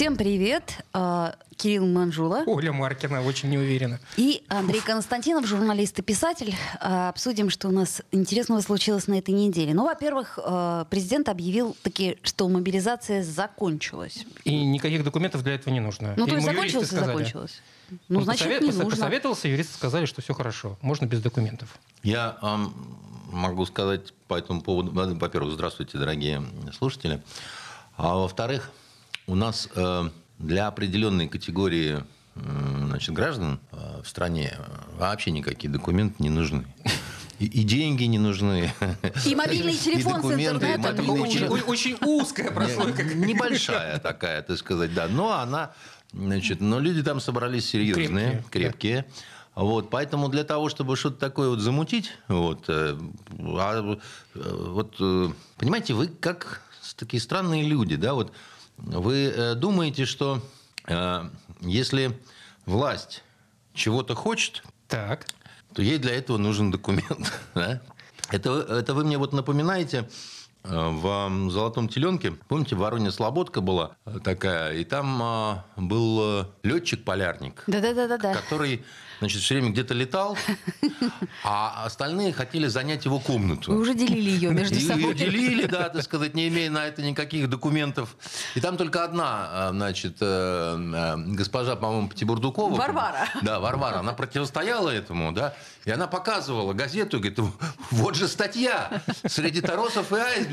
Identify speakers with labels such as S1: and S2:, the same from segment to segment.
S1: Всем привет. А, Кирилл Манжула.
S2: Оля Маркина, очень неуверенно.
S1: И Андрей Константинов, журналист и писатель. А, обсудим, что у нас интересного случилось на этой неделе. Ну, во-первых, а, президент объявил таки, что мобилизация закончилась.
S2: И никаких документов для этого не нужно.
S1: Ну, то есть закончилась и закончилась. Ну,
S2: Он
S1: значит,
S2: посовет-
S1: не нужно.
S2: Посоветовался, юристы сказали, что все хорошо, можно без документов.
S3: Я ам, могу сказать по этому поводу, ну, во-первых, здравствуйте, дорогие слушатели. А во-вторых, у нас э, для определенной категории м, значит, граждан э, в стране вообще никакие документы не нужны. И, и деньги не нужны.
S1: И мобильный телефон с
S3: документы, и
S1: интернетом
S3: телефон.
S2: Очень, очень узкая прослойка.
S3: Не- Небольшая такая, так сказать, да. Но она, значит, но люди там собрались серьезные,
S2: Крепкие,
S3: крепкие. Вот, поэтому для того, чтобы что-то такое вот замутить, вот, э, а, э, вот, э, понимаете, вы как такие странные люди, да, вот, вы э, думаете, что э, если власть чего-то хочет,
S2: Так.
S3: то ей для этого нужен документ. да? Это, это вы мне вот напоминаете в м, «Золотом теленке». Помните, в Вороне Слободка была э, такая, и там а, был летчик-полярник,
S1: Да-да-да-да.
S3: который значит, все время где-то летал, а остальные хотели занять его комнату.
S1: Вы уже делили ее между
S3: И
S1: собой.
S3: ее делили, да, так сказать, не имея на это никаких документов. И там только одна, значит, э, э, госпожа, по-моему, Птибурдукова.
S1: Варвара.
S3: Да, Варвара. Она противостояла этому, да, и она показывала газету и говорит, вот же статья среди торосов и айсбергов.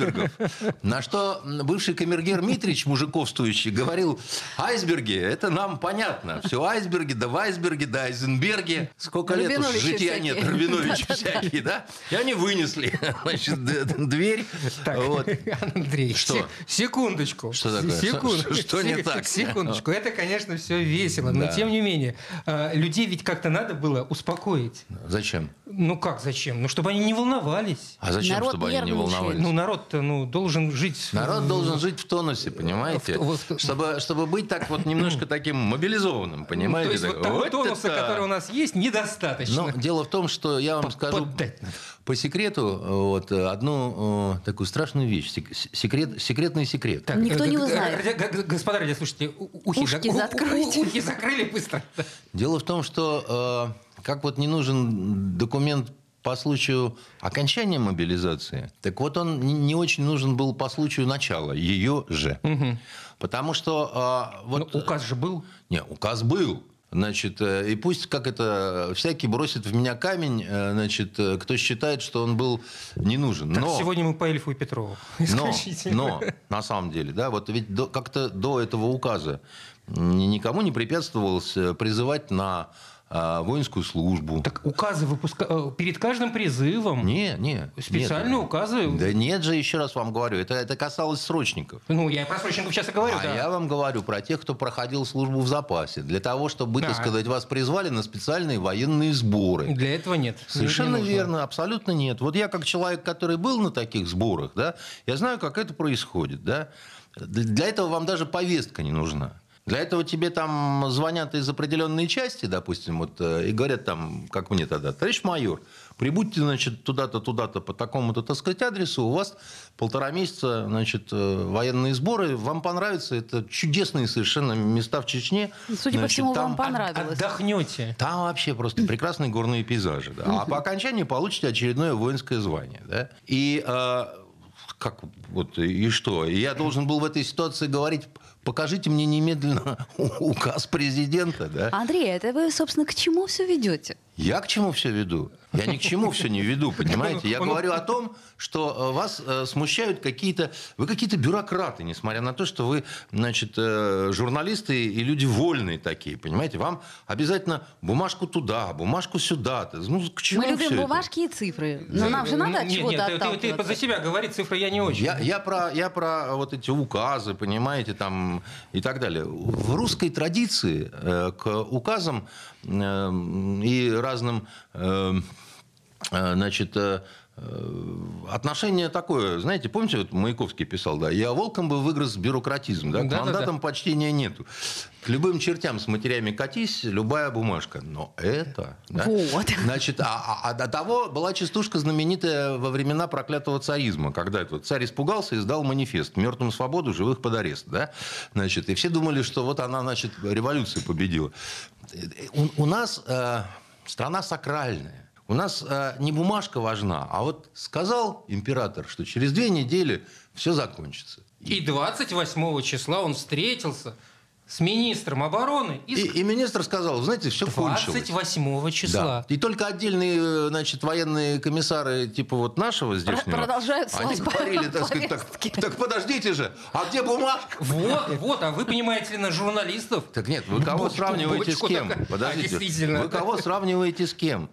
S3: На что бывший камергер Митрич, мужиковствующий, говорил, айсберги, это нам понятно. Все айсберги, да в айсберге, да айзенберге. Сколько лет уж жития
S1: всякие.
S3: нет, Рабиновичи всякие, да? И они вынесли, значит, дверь.
S2: Так,
S3: Вот.
S2: Андрей,
S3: Что?
S2: се- секундочку.
S3: Что такое? Что- что не так?
S2: Секундочку. Это, конечно, все весело, но
S3: Да.
S2: тем не менее, э, людей ведь как-то надо было успокоить.
S3: Зачем?
S2: Ну как, зачем? Ну, чтобы они не волновались.
S3: А зачем,
S1: Народ
S3: чтобы они не волновались?
S2: Ну, народ-то ну, должен жить...
S3: Народ
S2: в-
S3: должен жить в тонусе, понимаете?
S2: В- вот-
S3: Чтобы, чтобы быть так вот немножко таким мобилизованным, понимаете?
S2: То есть
S3: Так,
S2: вот того
S3: вот
S2: тонуса,
S3: это-
S2: который у нас есть, недостаточно.
S3: Но дело в том, что я вам скажу
S2: поддать
S3: по секрету вот, одну э, такую страшную вещь. Сек- Секрет, секретный секрет.
S2: Так,
S1: Никто
S2: э,
S1: не узнает.
S2: Господа радиослушатели, ухи,
S1: Ушки закройте.
S2: Ухи закрыли быстро.
S3: Дело в том, что э, как вот не нужен документ по случаю окончания мобилизации, так вот он не- очень нужен был по случаю начала ее же. Потому что э, вот...
S2: Ну, указ же был.
S3: Не, указ был. Значит, э, и пусть, как это, всякий бросит в меня камень, э, значит, э, кто считает, что он был не нужен.
S2: Так,
S3: Но,
S2: сегодня мы по Эльфу и Петрову.
S3: но, но, на самом деле, да, вот ведь как-то до этого указа ни- никому не препятствовалось призывать на воинскую службу.
S2: Так указы выпускают перед каждым призывом.
S3: Не, не.
S2: Специальные
S3: нет.
S2: указы.
S3: Да нет же, еще раз вам говорю, это, это касалось срочников.
S2: Ну, я про срочников сейчас и говорю,
S3: а
S2: да.
S3: я вам говорю про тех, кто проходил службу в запасе. Для того, чтобы,
S2: Да.
S3: так сказать, вас призвали на специальные военные сборы.
S2: Для этого нет.
S3: Совершенно
S2: Не
S3: верно, абсолютно нет. Вот я как человек, который был на таких сборах, да, я знаю, как это происходит, да. Для этого вам даже повестка не нужна. Для этого тебе там звонят из определенной части, допустим, вот, э, и говорят там, как мне тогда, товарищ майор, прибудьте, значит, туда-то, туда-то, по такому-то, так сказать, адресу, у вас полтора месяца, значит, э, военные сборы, вам понравится, это чудесные совершенно места в Чечне.
S1: Судя по
S3: Значит,
S1: всему,
S3: там-
S1: вам понравилось.
S2: Отдохнете.
S3: там вообще просто прекрасные горные пейзажи. Да. А по окончании получите очередное воинское звание. Да. И э, как вот и что? Я должен был в этой ситуации говорить: покажите мне немедленно указ президента. Да.
S1: Андрей, это вы, собственно, к чему все ведете?
S3: Я к чему все веду? Я ни к чему все не веду, понимаете? Я говорю о том, что э, вас э, смущают какие-то... Вы какие-то бюрократы, несмотря на то, что вы, значит, э, журналисты и люди вольные такие, понимаете? Вам обязательно бумажку туда, бумажку сюда. Ну, к чему
S1: Мы любим
S3: это?
S1: бумажки и цифры. Но нам же надо от чего-то
S2: нет, ты- ты, ты,
S1: отталкиваться.
S2: за себя говори, цифры я не очень.
S3: Я, я, про, я про вот эти указы, понимаете, там и так далее. В русской традиции к указам и разным, э, э, значит, э, отношение такое, знаете, помните, вот Маяковский писал, да, я волком бы выгрыз бюрократизм, да, к
S2: Да-да-да.
S3: мандатам почтения нету. К любым чертям с матерями катись, любая бумажка. Но это... да,
S1: Вот.
S3: Значит, а, а- а до того была частушка знаменитая во времена проклятого царизма, когда этот царь испугался и сдал манифест «Мертвым свободу, живых под арест». Да? Значит, и все думали, что вот она, значит, революцию победила. У, у нас э, страна сакральная. У нас э, не бумажка важна, а вот сказал император, что через две недели все закончится.
S2: И 28 числа он встретился с министром обороны
S3: И,
S2: и,
S3: и министр сказал, знаете, все кончилось.
S2: 28 числа.
S3: Да. И только отдельные, э, значит, военные комиссары, типа вот нашего здешнего,
S1: продолжают
S3: они говорили, так сказать, так, так подождите же, а где бумажка?
S2: Вот, вот, а вы понимаете ли на журналистов?
S3: Так нет, вы кого сравниваете с кем? Подождите,
S2: А, действительно.
S3: вы кого сравниваете с кем?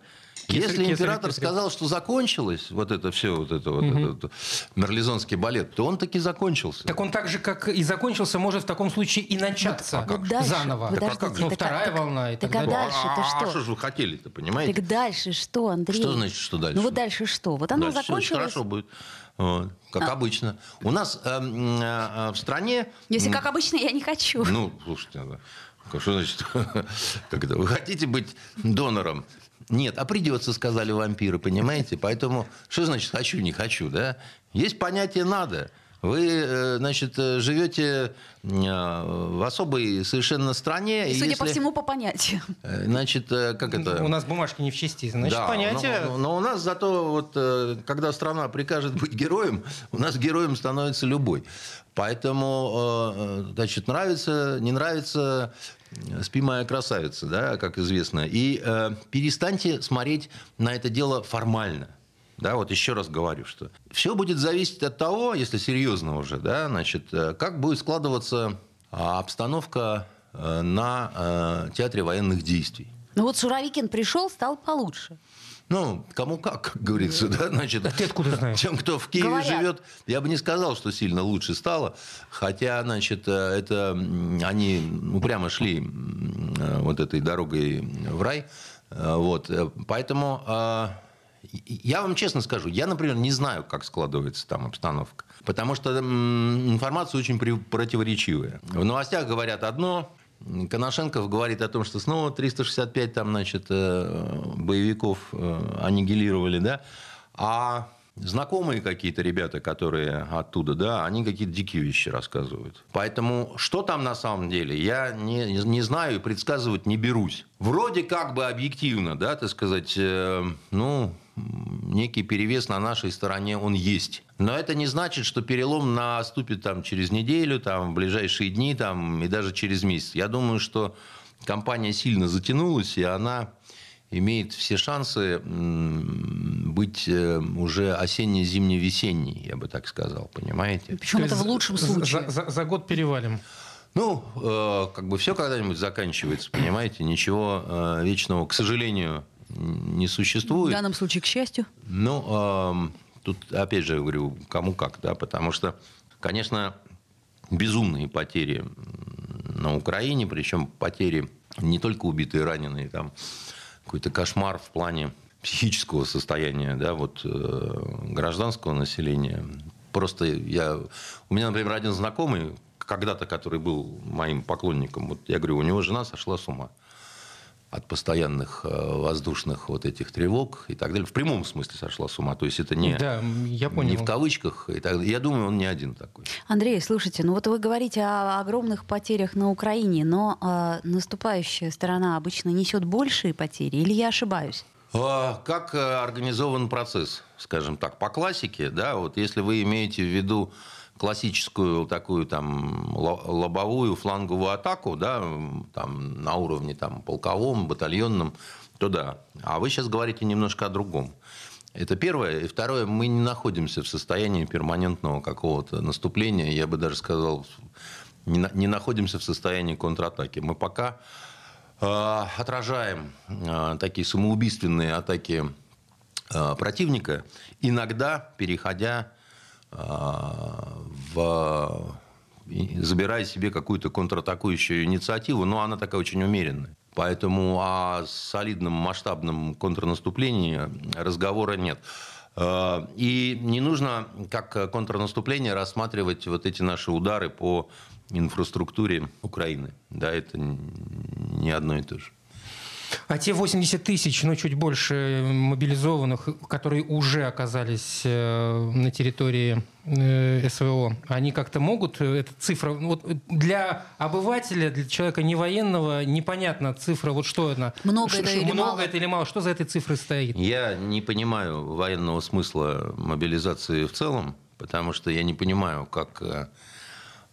S3: Если
S2: кесарь,
S3: император
S2: кесарь.
S3: сказал, что закончилось вот это все, вот это вот этот мерлизонский балет, то он таки закончился.
S2: Так он так же, как и закончился, может в таком случае и начаться
S1: Ну, дальше,
S2: заново.
S1: подождите,
S2: Ну,
S1: так-
S2: вторая
S1: так-
S2: волна и так,
S1: так а
S2: далее.
S1: дальше?
S3: а,
S1: ты
S3: а
S1: что?
S3: что же вы хотели-то, понимаете?
S1: Так дальше что, Андрей?
S3: Что значит, что дальше?
S1: Ну вот дальше что? Вот оно
S3: Дальше
S1: закончилось.
S3: хорошо будет. Вот, как
S1: А.
S3: обычно. У нас э, м, э, в стране...
S1: Если как обычно, я не хочу.
S3: Ну, слушайте, как- что значит? Как это? Вы хотите быть донором? Нет, а придется, сказали вампиры, понимаете? Поэтому что значит хочу, не хочу, да? Есть понятие надо. Вы, э, значит, э, живете э, в особой совершенно стране.
S1: И,
S3: и
S1: судя по
S3: если,
S1: всему, по понятию.
S3: Значит, как это?
S2: У нас бумажки не в части. Значит,
S3: Да,
S2: понятие...
S3: Но, но у нас зато, вот, когда страна прикажет быть героем, у нас героем становится любой. Поэтому, значит, нравится, не нравится, спи моя красавица, да, как известно. И э, перестаньте смотреть на это дело формально. Да, вот еще раз говорю, что все будет зависеть от того, если серьезно уже, да, значит, э, как будет складываться а, обстановка э, на э, театре военных действий.
S1: Ну вот Шуровикин пришел, стал получше.
S3: Ну, кому как, как говорится, да, значит.
S2: А ты откуда знаешь?
S3: Тем, кто в Киеве
S1: Говорят.
S3: живет, я бы не сказал, что сильно лучше стало, хотя, значит, э, это они упрямо шли э, вот этой дорогой в рай, Э, вот, поэтому я вам честно скажу, я, например, не знаю, как складывается там обстановка, потому что информация очень противоречивая. В новостях говорят одно, Коношенков говорит о том, что снова 365 там, значит, э, боевиков э, аннигилировали, да, а знакомые какие-то ребята, которые оттуда, да, они какие-то дикие вещи рассказывают. Поэтому что там на самом деле, я не, не знаю и предсказывать не берусь. Вроде как бы объективно, да, так сказать, э, ну, некий перевес на нашей стороне он есть. Но это не значит, что перелом наступит там через неделю, там, в ближайшие дни там, и даже через месяц. Я думаю, что компания сильно затянулась, и она имеет все шансы быть э, уже осенне-зимне-весенней, я бы так сказал, понимаете?
S1: Причем это в лучшем случае.
S2: За, за- за год перевалим.
S3: Ну, э, как бы все когда-нибудь заканчивается, понимаете? Ничего э, вечного, к сожалению, не
S1: В
S3: существует.
S1: данном случае, к счастью.
S3: Ну, эм, тут, опять же, говорю, кому как, да, потому что, конечно, безумные потери на Украине, причем потери не только убитые, раненые, там какой-то кошмар в плане психического состояния, да, вот э, гражданского населения. Просто я, у меня, например, один знакомый, когда-то, который был моим поклонником, вот я говорю, у него жена сошла с ума от постоянных э, воздушных вот этих тревог и так далее. В прямом смысле сошла с ума. То есть это не,
S2: Да, я понял.
S3: не в кавычках. И так далее. Я думаю, он не один такой.
S1: Андрей, слушайте, ну вот вы говорите о огромных потерях на Украине, но а, наступающая сторона обычно несет большие потери, или я ошибаюсь?
S3: А, Как э, организован процесс, скажем так, по классике, да, вот если вы имеете в виду классическую такую там ло- лобовую фланговую атаку, да, там на уровне там полковом, батальонном, то да. А вы сейчас говорите немножко о другом. Это первое. И второе, мы не находимся в состоянии перманентного какого-то наступления. Я бы даже сказал, не, на, не находимся в состоянии контратаки. Мы пока э, отражаем э, такие самоубийственные атаки э, противника, иногда переходя в забирая себе какую-то контратакующую инициативу, но она такая очень умеренная. Поэтому о солидном масштабном контрнаступлении разговора нет. Э, и не нужно как контрнаступление рассматривать вот эти наши удары по инфраструктуре Украины. Да, это не одно и то же.
S2: А те 80 тысяч, ну чуть больше мобилизованных, которые уже оказались э, на территории э, СВО, они как-то могут, э, эта цифра, ну, вот для обывателя, для человека не военного, непонятна цифра, вот что она?
S1: Много
S2: Ш,
S1: это
S2: ш,
S1: или
S2: много
S1: мало?
S2: это или мало? Что за этой цифрой стоит?
S3: Я не понимаю военного смысла мобилизации в целом, потому что я не понимаю, как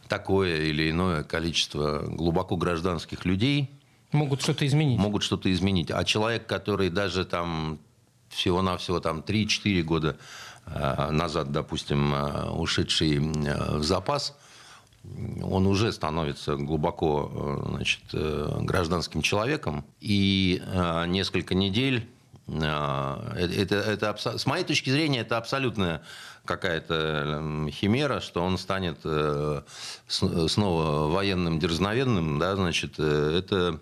S3: такое или иное количество глубоко гражданских людей
S2: Могут что-то изменить.
S3: Могут что-то изменить. А человек, который даже там всего-навсего там 3-4 года э, назад, допустим, э, ушедший э, в запас, он уже становится глубоко значит, гражданским человеком. И несколько недель это, это, с моей точки зрения, это абсолютная какая-то химера, что он станет снова военным дерзновенным, да, значит, это...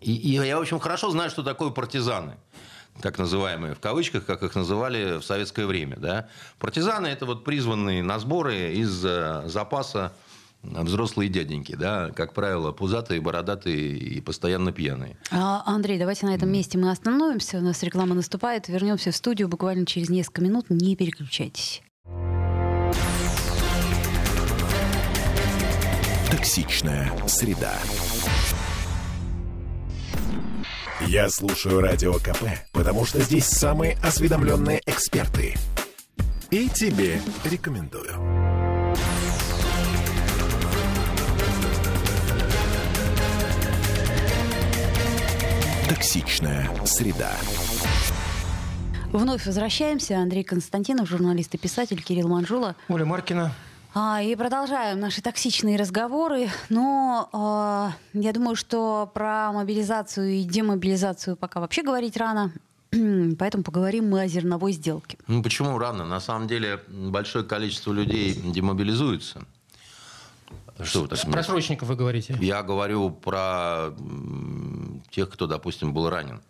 S3: И я, в общем, хорошо знаю, что такое партизаны так называемые, в кавычках, как их называли в советское время. Да? Партизаны – это вот призванные на сборы из запаса взрослые дяденьки, да, как правило, пузатые, бородатые и постоянно пьяные.
S1: А, Андрей, давайте на этом месте мы остановимся. У нас реклама наступает. Вернемся в студию буквально через несколько минут. Не переключайтесь.
S4: Токсичная среда. Я слушаю радио КП, потому что здесь самые осведомленные эксперты. И тебе рекомендую. Токсичная среда.
S1: Вновь возвращаемся. Андрей Константинов, журналист и писатель, Кирилл Манжула.
S2: Оля Маркина.
S1: А, и продолжаем наши токсичные разговоры. Но э, я думаю, что про мобилизацию и демобилизацию пока вообще говорить рано. Поэтому поговорим мы о зерновой сделке.
S3: Ну, почему рано? На самом деле большое количество людей демобилизуется.
S2: Что вы так Про срочников вы говорите?
S3: Я говорю про тех, кто, допустим, был ранен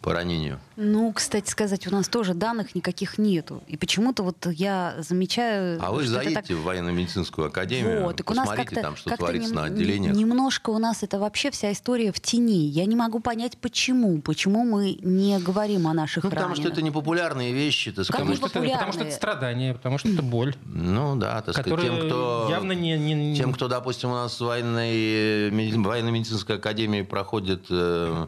S3: по ранению?
S1: Ну, кстати сказать, у нас тоже данных никаких нету. И почему-то вот я замечаю...
S3: А вы заедете так... в военно-медицинскую академию, вот, посмотрите там, что творится
S1: нем...
S3: на отделениях.
S1: Немножко у нас это вообще вся история в тени. Я не могу понять, почему. Почему мы не говорим о наших
S3: Ну, потому
S1: раненых.
S3: что это не популярные вещи. Так
S2: потому, что это, потому что это страдание, потому что это боль.
S3: Ну да, так сказать, тем, кто...
S2: Явно не, не...
S3: Тем, кто, допустим, у нас в военной, военно-медицинской академии проходит э,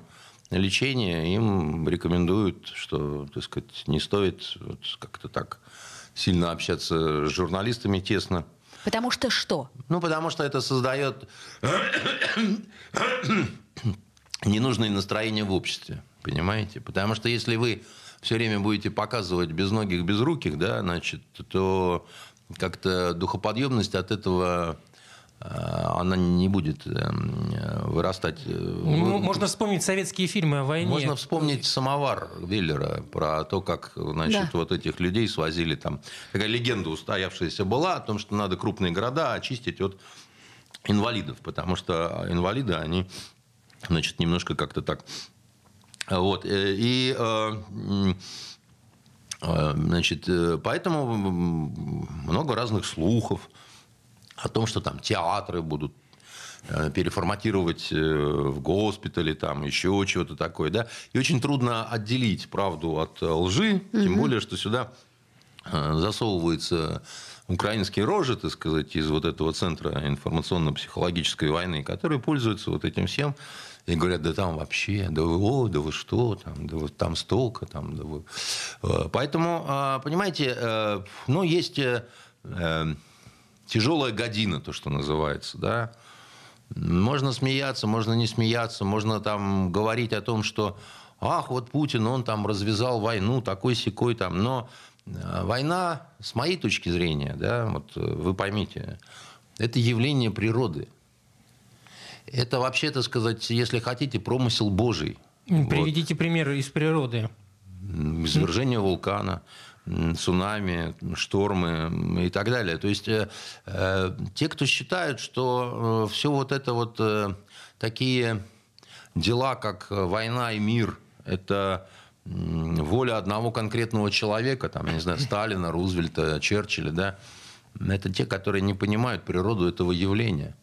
S3: лечение, им рекомендуют, что, так сказать, не стоит вот как-то так сильно общаться с журналистами тесно.
S1: Потому что что?
S3: Ну, потому что это создает ненужное настроение в обществе, понимаете? Потому что если вы все время будете показывать безногих, безруких, да, значит, то как-то духоподъемность от этого она не будет эм, вырастать. Э,
S2: ну, можно вспомнить советские фильмы о войне.
S3: Можно вспомнить «Самовар» Веллера про то, как значит, да. вот этих людей свозили там. Такая легенда устоявшаяся была о том, что надо крупные города очистить от инвалидов, потому что инвалиды, они значит, немножко как-то так... Вот. Э, и значит, поэтому много разных слухов, о том, что там театры будут э, переформатировать э, в госпитале, там еще чего-то такое, да. И очень трудно отделить правду от лжи, угу. тем более, что сюда э, засовываются украинские рожи, так сказать, из вот этого центра информационно-психологической войны, которые пользуются вот этим всем и говорят, да там вообще, да вы, о, да вы что, там, да вот там столько, там, да вы... Поэтому, понимаете, ну, есть тяжелая година, то, что называется, да. Можно смеяться, можно не смеяться, можно там говорить о том, что ах, вот Путин, он там развязал войну, такой секой там. Но э, война, с моей точки зрения, да, вот э, вы поймите, это явление природы. Это вообще, так сказать, если хотите, промысел Божий.
S2: Приведите вот. примеры из природы.
S3: Извержение вулкана, цунами, штормы и так далее. То есть э, э, те, кто считают, что э, все вот это вот такие дела, как война и мир, это воля одного конкретного человека, там, я не знаю, Сталина, Рузвельта, Черчилля, да, это те, которые не понимают природу этого явления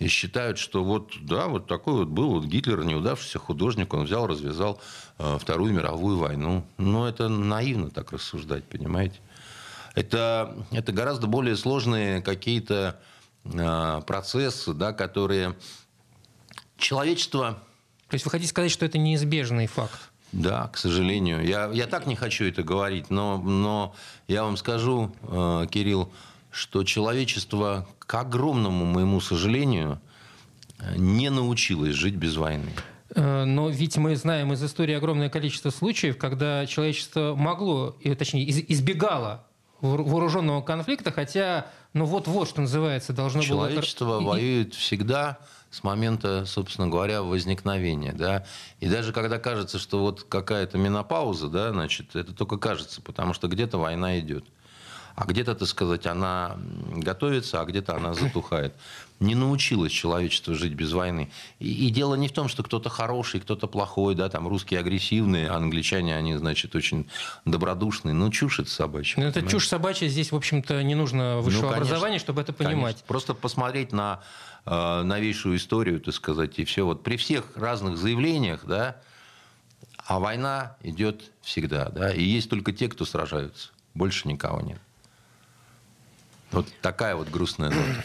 S3: и считают, что вот, да, вот такой вот был вот Гитлер, неудавшийся художник, он взял, развязал э, Вторую мировую войну. Но это наивно так рассуждать, понимаете? Это, это гораздо более сложные какие-то э, процессы, да, которые человечество...
S2: То есть вы хотите сказать, что это неизбежный факт?
S3: Да, к сожалению. Я, я так не хочу это говорить, но, но я вам скажу, э, Кирилл, что человечество, к огромному моему сожалению, не научилось жить без войны.
S2: Э, но ведь мы знаем из истории огромное количество случаев, когда человечество могло, точнее, избегало вооруженного конфликта, хотя, ну вот-вот, что называется, должно
S3: Человечество было... Человечество воюет всегда с момента, собственно говоря, возникновения, да, и даже когда кажется, что вот какая-то менопауза, да, значит, это только кажется, потому что где-то война идет а где-то, так сказать, она готовится, а где-то она затухает. Не научилось человечество жить без войны. И, и дело не в том, что кто-то хороший, кто-то плохой, да, там русские агрессивные, а англичане, они, значит, очень добродушные. Ну, чушь это собачья.
S2: Ну, это чушь собачья, здесь, в общем-то, не нужно высшего ну, конечно, образования, чтобы это понимать. Конечно.
S3: Просто посмотреть на э, новейшую историю, так сказать, и все. Вот при всех разных заявлениях, да, а война идет всегда, да, и есть только те, кто сражаются. Больше никого нет. Вот такая вот грустная нота.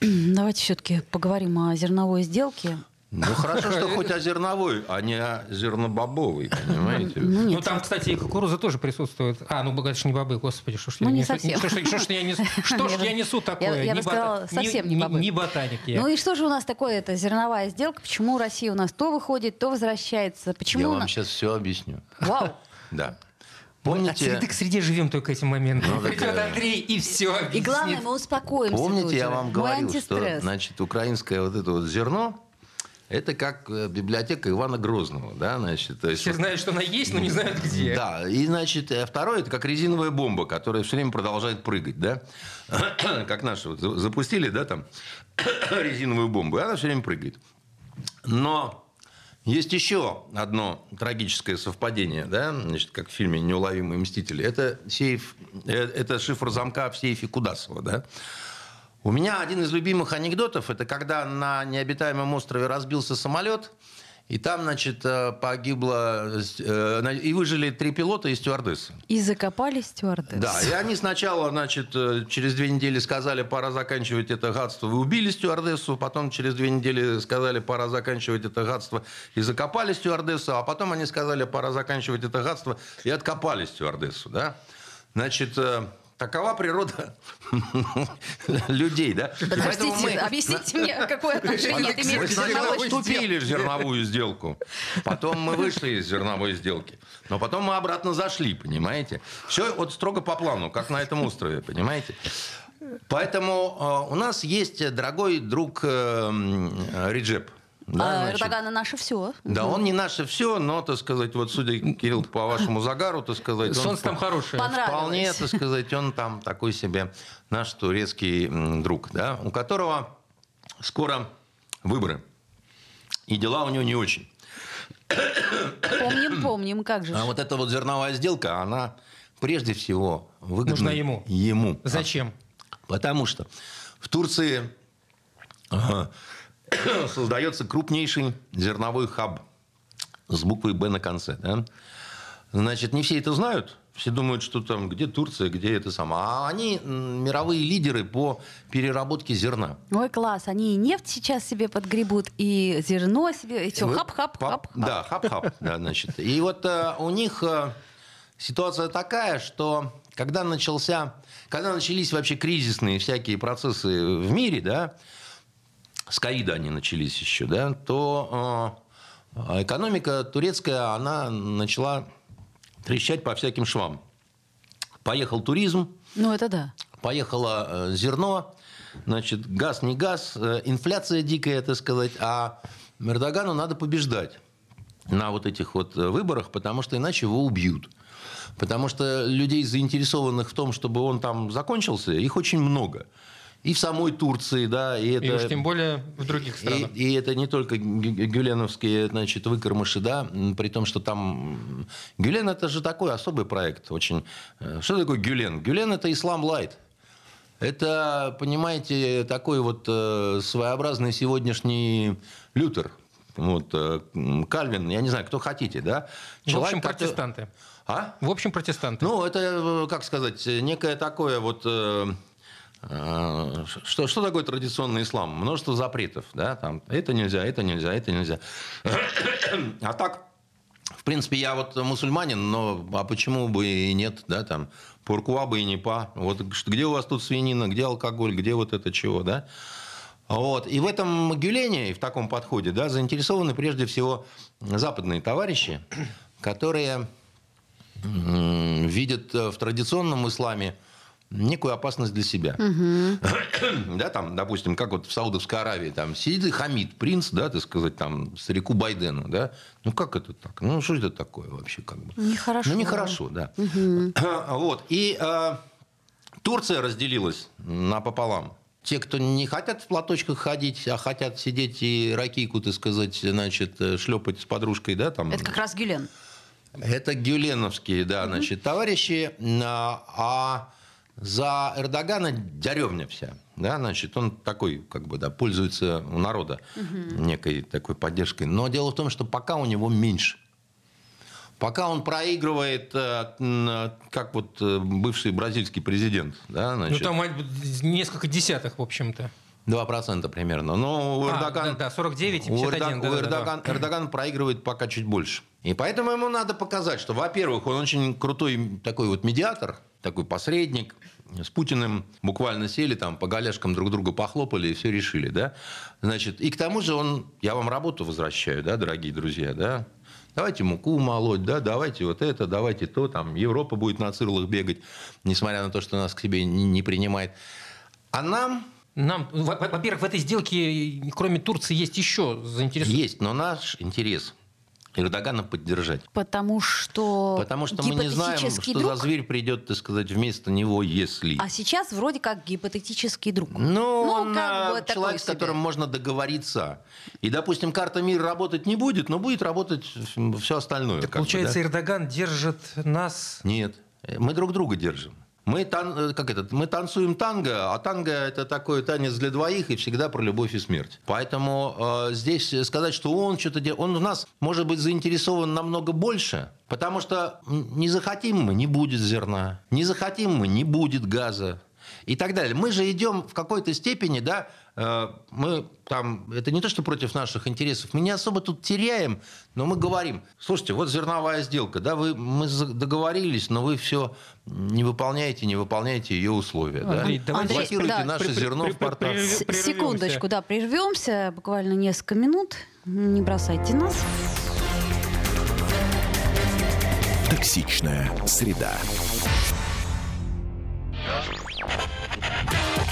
S1: Давайте все-таки поговорим о зерновой сделке.
S3: Ну хорошо, что хоть о зерновой, а не о зернобобовой, понимаете?
S2: Ну, ну там, кстати, и кукуруза тоже присутствует. А, ну, конечно, не бобы, господи, что ж
S1: ну,
S2: я
S1: не
S2: несу?
S1: совсем.
S2: Что, что, что, я, несу, что ж я несу такое?
S1: Я, я бы сказала, совсем не,
S2: не бобы. Не ботаник я.
S1: Ну и что же у нас такое, это зерновая сделка? Почему Россия у нас то выходит, то возвращается? Почему
S3: я
S1: вам
S3: сейчас все объясню.
S1: Вау!
S3: Да.
S2: Помните... От среды к среде живем только этим моментом. Ну, Придет так... Андрей и все объяснит.
S1: И главное, мы успокоимся.
S3: Помните, я вам говорил, что значит, украинское вот это вот зерно, это как э, библиотека Ивана Грозного, да, значит.
S2: То есть, Все знают, что она есть, но не знают где.
S3: Да, и значит э, второе это как резиновая бомба, которая все время продолжает прыгать, да, как наши вот запустили, да, там резиновую бомбу, и она все время прыгает. Но есть еще одно трагическое совпадение, да, значит, как в фильме «Неуловимые мстители». Это, сейф, э, это шифр замка в сейфе Кудасова. Да? У меня один из любимых анекдотов – это когда на необитаемом острове разбился самолет – и там, значит, э, погибло... Э, и выжили три пилота и стюардессы.
S1: И закопали стюардессы.
S3: Да, и они сначала, значит, э, через две недели сказали, пора заканчивать это гадство, вы убили стюардессу, потом через две недели сказали, пора заканчивать это гадство, и закопали стюардессу, а потом они сказали, пора заканчивать это гадство, и откопали стюардессу, да? Значит, Такова природа людей, да?
S1: Подождите, мы... объясните мне, какое отношение это имеет к зерновой
S3: Мы вступили в зерновую сделку, потом мы вышли из зерновой сделки, но потом мы обратно зашли, понимаете? Все вот строго по плану, как на этом острове, понимаете? Поэтому э, у нас есть дорогой друг э, Реджеп.
S1: Да, а Эрдоган наше все.
S3: Да, он не наше все, но, так сказать, вот судя, Кирилл, по вашему загару, так сказать...
S2: Солнце там хорошее.
S3: Вполне, так сказать, он там такой себе наш турецкий друг, да, у которого скоро выборы. И дела у него не очень.
S1: Помним, помним, как же.
S3: А вот эта вот зерновая сделка, она прежде всего выгодна
S2: Нужна ему.
S3: ему.
S2: Зачем?
S3: Потому что в Турции создается крупнейший зерновой хаб с буквой «Б» на конце. Да? Значит, не все это знают. Все думают, что там где Турция, где это сама. А они мировые лидеры по переработке зерна.
S1: Ой, класс. Они и нефть сейчас себе подгребут, и зерно себе. И все, хап-хап-хап.
S3: Да, хап-хап. Да, значит. И вот э, у них э, ситуация такая, что когда начался, когда начались вообще кризисные всякие процессы в мире, да, с ковида они начались еще, да, то э, экономика турецкая, она начала трещать по всяким швам. Поехал туризм,
S1: Ну, это да.
S3: поехало э, зерно, значит, газ не газ, э, инфляция дикая, так сказать, а Эрдогану надо побеждать на вот этих вот э, выборах, потому что иначе его убьют. Потому что людей, заинтересованных в том, чтобы он там закончился, их очень много. И в самой Турции, да, и это...
S2: И уж тем более в других странах.
S3: И, и это не только гю- гюленовские, значит, выкормыши, да, при том, что там... Гюлен – это же такой особый проект, очень... э, Что такое Гюлен? Гюлен – это ислам лайт. Это, понимаете, такой вот э, своеобразный сегодняшний Лютер. Вот, э, Кальвин, я не знаю, кто хотите, да?
S2: В общем, протестанты.
S3: А?
S2: В общем, протестанты.
S3: Ну, это, как сказать, некое такое вот... э, Что, что такое традиционный ислам? Множество запретов, да, там, это нельзя, это нельзя, это нельзя. А так, в принципе, я вот мусульманин, но а почему бы и нет, да, там, пуркуа бы и не па. Вот где у вас тут свинина, где алкоголь, где вот это чего, да? Вот. И в этом гюлене, в таком подходе, да, заинтересованы прежде всего западные товарищи, которые видят э, в традиционном исламе некую опасность для себя. Да, там, допустим, как вот в Саудовской Аравии, там сидит хамид принц, да, так сказать, там, старику Байдену, да. Ну, как это так? Ну, что это такое вообще, как бы?
S1: Нехорошо.
S3: Ну, нехорошо, да. Вот. И э, Турция разделилась напополам. Те, кто не хотят в платочках ходить, а хотят сидеть и ракийку, так сказать, значит, э, шлепать с подружкой, да, там.
S1: Это как раз Гюлен.
S3: Это гюленовские, да, значит, товарищи. А а за Эрдогана деревня вся. Да, значит, он такой, как бы, да, пользуется у народа некой такой поддержкой. Но дело в том, что пока у него меньше. Пока он проигрывает, э, м, как вот э, бывший бразильский президент, да,
S2: Ну,
S3: значит,
S2: там а, несколько десятых, в общем-то.
S3: 2% примерно. Но у
S2: А,
S3: Эрдогана...
S2: да, да, 49 и
S3: у
S2: 51,
S3: Эрдо- у
S2: да, да, да,
S3: Эрдоган, Эрдоган проигрывает пока чуть больше. И поэтому ему надо показать, что, во-первых, он очень крутой такой вот медиатор, такой посредник. С Путиным буквально сели там, по голяшкам друг друга похлопали и все решили, да. Значит, и к тому же он, я вам работу возвращаю, да, дорогие друзья, да. Давайте муку молоть, да, давайте вот это, давайте то, там, Европа будет на цирлах бегать, несмотря на то, что нас к себе не, не принимает. А нам
S2: Нам, во- во- во-первых, в этой сделке, кроме Турции, есть еще заинтересованные.
S3: есть, но наш интерес Эрдогана поддержать.
S1: Потому что
S3: Потому что мы не знаем, что
S1: гипотетический
S3: за
S1: друг,
S3: зверь придет, так сказать, вместо него, если...
S1: а сейчас вроде как гипотетический друг.
S3: Ну,
S1: Ну,
S3: он
S1: как бы такой
S3: человек, с
S1: себе.
S3: которым можно договориться. И, допустим, карта мира работать не будет, но будет работать все остальное.
S2: Так
S3: как бы,
S2: получается,
S3: да?
S2: Эрдоган держит нас...
S3: Нет, мы друг друга держим. Мы, тан- э, как это, мы танцуем танго, а танго это такой танец для двоих и всегда про любовь и смерть. Поэтому э, здесь сказать, что он что-то делает, он в нас может быть заинтересован намного больше, потому что не захотим мы, не будет зерна, не захотим мы, не будет газа и так далее. Мы же идем в какой-то степени, да, мы там, это не то, что против наших интересов, мы не особо тут теряем, но мы говорим, слушайте, вот зерновая сделка, да, вы, мы договорились, но вы все не выполняете, не выполняете ее условия, да?
S2: Андрей, давайте-
S3: Блокируете
S1: да.
S3: наше
S2: При-
S3: зерно
S2: при-
S3: в портах.
S2: при-
S1: С-
S2: прервемся.
S1: Секундочку, да, прервемся, буквально несколько минут. Не бросайте нас.
S4: Токсичная среда.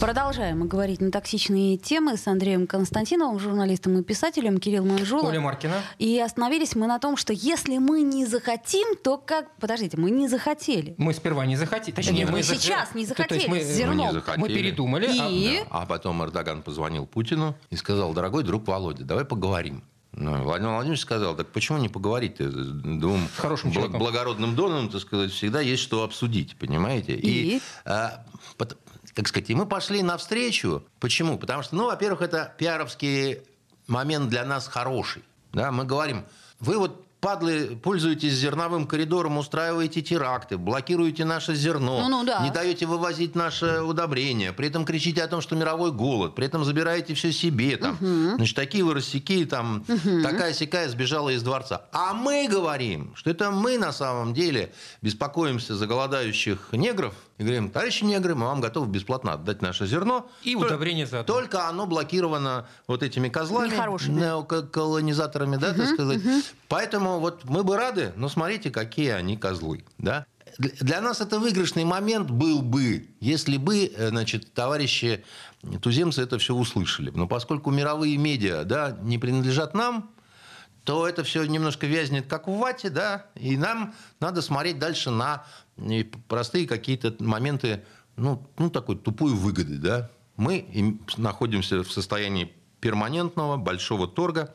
S1: Продолжаем мы говорить на токсичные темы с Андреем Константиновым, журналистом и писателем Кирилл Манжула.
S2: Оля Маркина.
S1: И остановились мы на том, что если мы не захотим, то как... Подождите, мы не захотели.
S2: Мы сперва не захотели. Точнее,
S1: Нет, мы
S2: зах-
S1: сейчас не
S2: То- то есть
S1: захотели
S2: мы,
S1: с зерном.
S3: Мы не
S2: мы
S3: захотели.
S2: передумали. а-
S1: И?
S3: Да. А потом Эрдоган позвонил Путину и сказал, дорогой друг Володя, давай поговорим. Ну, Владимир Владимирович сказал, так почему не поговорить-то с двум
S2: хорошим
S3: бла-
S2: человеком.
S3: благородным доном, так сказать, всегда есть что обсудить, понимаете?
S1: И?
S3: а, пот- так сказать, и мы пошли навстречу. Почему? Потому что, ну, во-первых, это пиаровский момент для нас хороший. Да, мы говорим, вы вот падлы, пользуетесь зерновым коридором, устраиваете теракты, блокируете наше зерно,
S1: Ну-ну, да.
S3: не даете вывозить наше удобрение, при этом кричите о том, что мировой голод, при этом забираете все себе. Там. Значит, такие вы рассеки, там, такая сякая сбежала из дворца. А мы говорим, что это мы на самом деле беспокоимся за голодающих негров и говорим, товарищи негры, мы вам готовы бесплатно отдать наше зерно.
S2: И
S3: Только-
S2: удобрение заодно.
S3: Только оно блокировано вот этими козлами, неоколонизаторами, да, так сказать. Поэтому вот мы бы рады, но смотрите, какие они козлы, да. Для- нас это выигрышный момент был бы, если бы, э, значит, товарищи туземцы это все услышали. Но поскольку мировые медиа, да, не принадлежат нам, то это все немножко вязнет, как в вате, да, и нам надо смотреть дальше на э, простые какие-то моменты, ну, ну такой тупой выгоды, да. Мы им- находимся в состоянии перманентного большого торга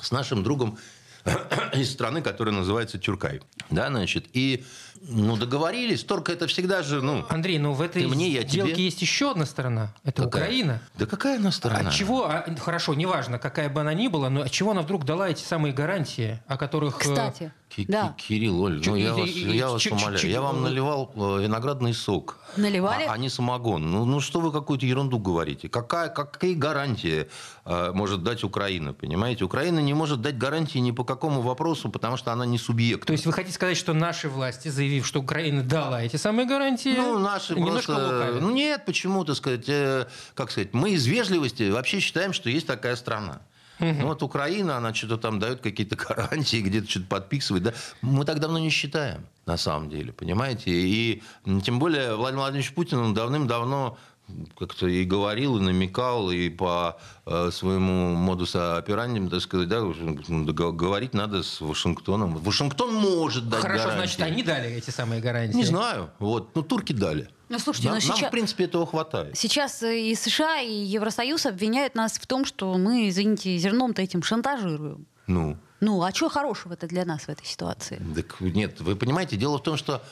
S3: с нашим другом из страны, которая называется Тюркай, да, значит, и, ну, договорились, торг это всегда же, ну,
S2: Андрей, ну в этой
S3: мне, я
S2: сделке
S3: тебе.
S2: есть еще одна сторона. Это
S3: Какая?
S2: Украина.
S3: да какая она страна?
S2: От чего, а, хорошо, неважно, какая бы она ни была, но от чего она вдруг дала эти самые гарантии, о которых... э,
S1: Кстати,
S3: Ки-
S1: да.
S3: Ки- Кирилл, Оль, ну я вас, я вас умоляю. Я вам
S2: э,
S3: наливал э, виноградный сок.
S1: Наливали?
S3: А, а не самогон. Ну, ну что вы какую-то ерунду говорите? Какая, какие гарантии э, может дать Украина? Понимаете? Украина не может дать гарантии ни по какому вопросу, потому что она не субъект.
S2: То есть вы хотите сказать, что наши власти, заявив, что Украина дала эти самые гарантии,
S3: Ну, наши
S2: немножко
S3: просто...
S2: лукавят?
S3: Ну, нет, почему, так сказать, э, как сказать, мы из вежливости вообще считаем, что есть такая страна. Ну, вот Украина, она что-то там дает какие-то гарантии, где-то что-то подписывает. Да? Мы так давно не считаем, на самом деле, понимаете? И тем более Владимир Владимирович Путин давным-давно как-то и говорил, и намекал, и по э, своему модусу операнди, так сказать, да, ну, говорить надо с Вашингтоном. Вашингтон может дать
S2: Хорошо,
S3: гарантии.
S2: значит, они дали эти самые гарантии.
S3: Не знаю. Вот. Ну, турки дали.
S1: Ну, слушайте,
S3: нам,
S1: ну,
S3: нам,
S1: сейчас-
S3: в принципе, этого хватает.
S1: Сейчас э, и США, и Евросоюз обвиняют нас в том, что мы, извините, зерном-то этим шантажируем.
S3: Ну,
S1: Ну, а что хорошего-то для нас в этой ситуации?
S3: так нет, вы понимаете, дело в том, что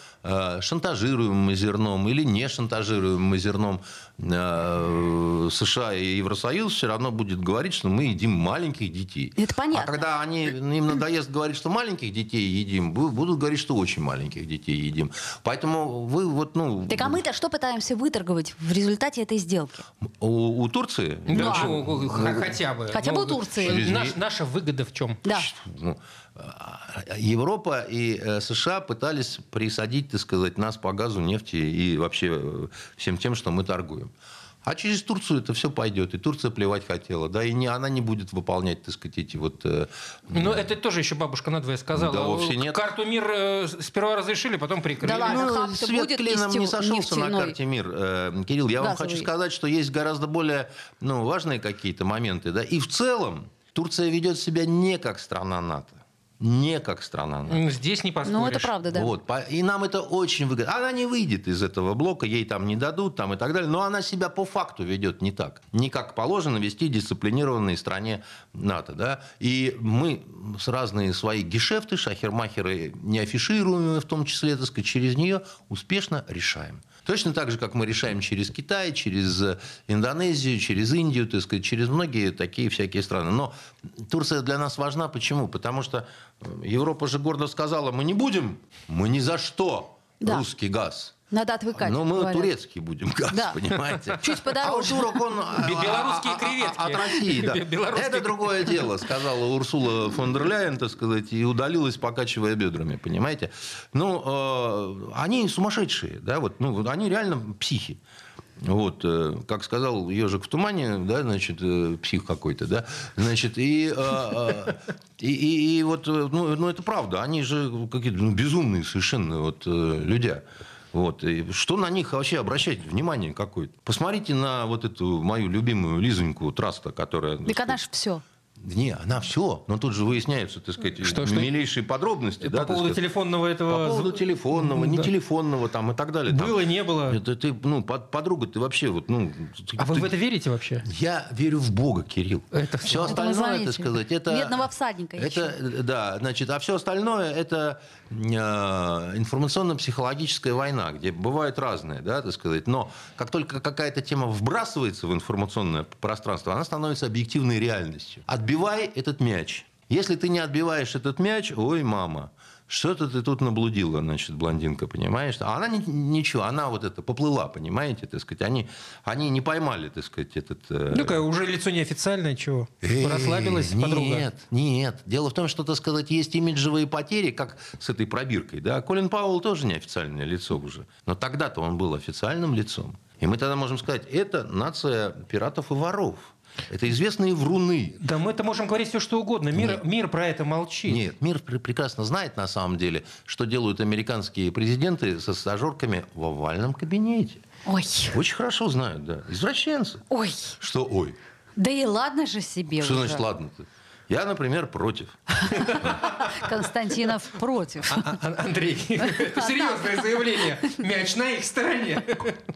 S3: шантажируем мы зерном или не шантажируем мы зерном э, США и Евросоюз, все равно будет говорить, что мы едим маленьких детей.
S1: Это понятно.
S3: А когда они, им надоест говорить, что маленьких детей едим, бу- будут говорить, что очень маленьких детей едим. Поэтому вы вот, ну...
S1: Так а мы-то что пытаемся выторговать в результате этой сделки?
S3: У, у Турции...
S2: Да,
S1: Ну,
S2: ну, хотя бы.
S1: Хотя бы у Турции.
S2: Наш- наша выгода в чем?
S1: Да.
S3: Ну, Европа и э, США пытались присадить, так сказать, нас по газу, нефти и вообще э, всем тем, что мы торгуем. А через Турцию это все пойдет. И Турция плевать хотела. Да, и не, она не будет выполнять, так сказать, эти вот... э,
S2: Но это тоже еще бабушка надвое сказала.
S3: Да вовсе нет.
S2: Карту мир э, сперва разрешили, потом прикрыли.
S1: Да ладно.
S3: Ну, свет
S1: будет
S3: клином не
S1: нефтяной-
S3: сошелся на
S1: нефтяной?
S3: карте мир. Э, Кирилл, я вам
S1: Газовый.
S3: хочу сказать, что есть гораздо более ну, важные какие-то моменты. Да? И в целом Турция ведет себя не как страна НАТО. Не как страна НАТО.
S2: Здесь не поспоришь.
S1: Ну, это правда, да.
S3: Вот, и нам это очень выгодно. Она не выйдет из этого блока, ей там не дадут там, и так далее, но она себя по факту ведет не так. Не как положено вести дисциплинированной стране НАТО. Да? И мы с разные свои гешефты, шахермахеры, не афишируемые в том числе, так сказать, через нее успешно решаем. Точно так же, как мы решаем через Китай, через э, Индонезию, через Индию, так сказать, через многие такие всякие страны. Но Турция для нас важна. Почему? Потому что э, Европа же гордо сказала, мы не будем, мы ни за что
S1: Да.
S3: русский газ.
S1: Надо отвыкать.
S3: Но мы
S1: говорят.
S3: турецкий будем газ,
S1: Да.
S3: понимаете?
S1: Чуть подороже.
S3: А у турок он... а,
S2: Бе- белорусские
S3: а, а,
S2: креветки.
S3: От России, да. Это другое дело, сказала Урсула фон дер Ляйен, так сказать, и удалилась, покачивая бедрами, понимаете? Ну, э, они сумасшедшие, да, вот, ну, они реально психи. Вот, э, как сказал ежик в тумане, да, значит, э, псих какой-то, да, значит, и, и, и- и вот, ну, ну, это правда, они же какие-то ну, безумные совершенно вот люди. Вот. И что на них вообще обращать внимание какое-то? Посмотрите на вот эту мою любимую Лизоньку Траста, которая...
S1: Так она ж все.
S3: Не, она все. Но тут же выясняются, так сказать,
S2: Что, что?
S3: милейшие подробности.
S2: По
S3: да,
S2: поводу
S3: сказать.
S2: телефонного этого...
S3: По поводу телефонного, не телефонного там и так далее. Там.
S2: Было, не было.
S3: Это ты, ну, под- подруга, ты вообще вот, ну... ты-
S2: А вы
S3: ты-
S2: в это верите вообще?
S3: Я верю в Бога, Кирилл.
S2: Это
S3: все.
S1: Это
S3: остальное, так сказать, это...
S1: Медного всадника
S3: Это,
S1: ищем.
S3: да, значит, а все остальное это информационно-психологическая война, где бывает разное, да, так сказать. Но как только какая-то тема вбрасывается в информационное пространство, она становится объективной реальностью. Отбивай этот мяч. Если ты не отбиваешь этот мяч, ой, мама, что-то ты тут наблудила, значит, блондинка, понимаешь? А она ничего, она вот это поплыла, понимаете, так сказать. Они, они не поймали, так сказать, этот... э,
S2: Ну-ка, уже лицо неофициальное, чего?
S3: Эй,
S2: Расслабилась
S3: нет,
S2: подруга?
S3: Нет, нет. Дело в том, что, так сказать, есть имиджевые потери, как с этой пробиркой. Да? Колин Пауэлл тоже неофициальное лицо уже. Но тогда-то он был официальным лицом. И мы тогда можем сказать, это нация пиратов и воров. Это известные вруны.
S2: Да мы это можем говорить все, что угодно. Мир,
S3: Нет.
S2: мир про это молчит.
S3: Нет, мир пр- прекрасно знает на самом деле, что делают американские президенты со стажерками в овальном кабинете.
S1: Ой,
S3: Очень хорошо знают, да. Извращенцы.
S1: ой.
S3: Что, ой,
S1: Да и ладно же себе
S3: что
S1: уже.
S3: значит ладно-то? Я, например, против.
S1: Константинов против.
S2: А- а- Андрей, это серьезное заявление. Мяч на их стороне.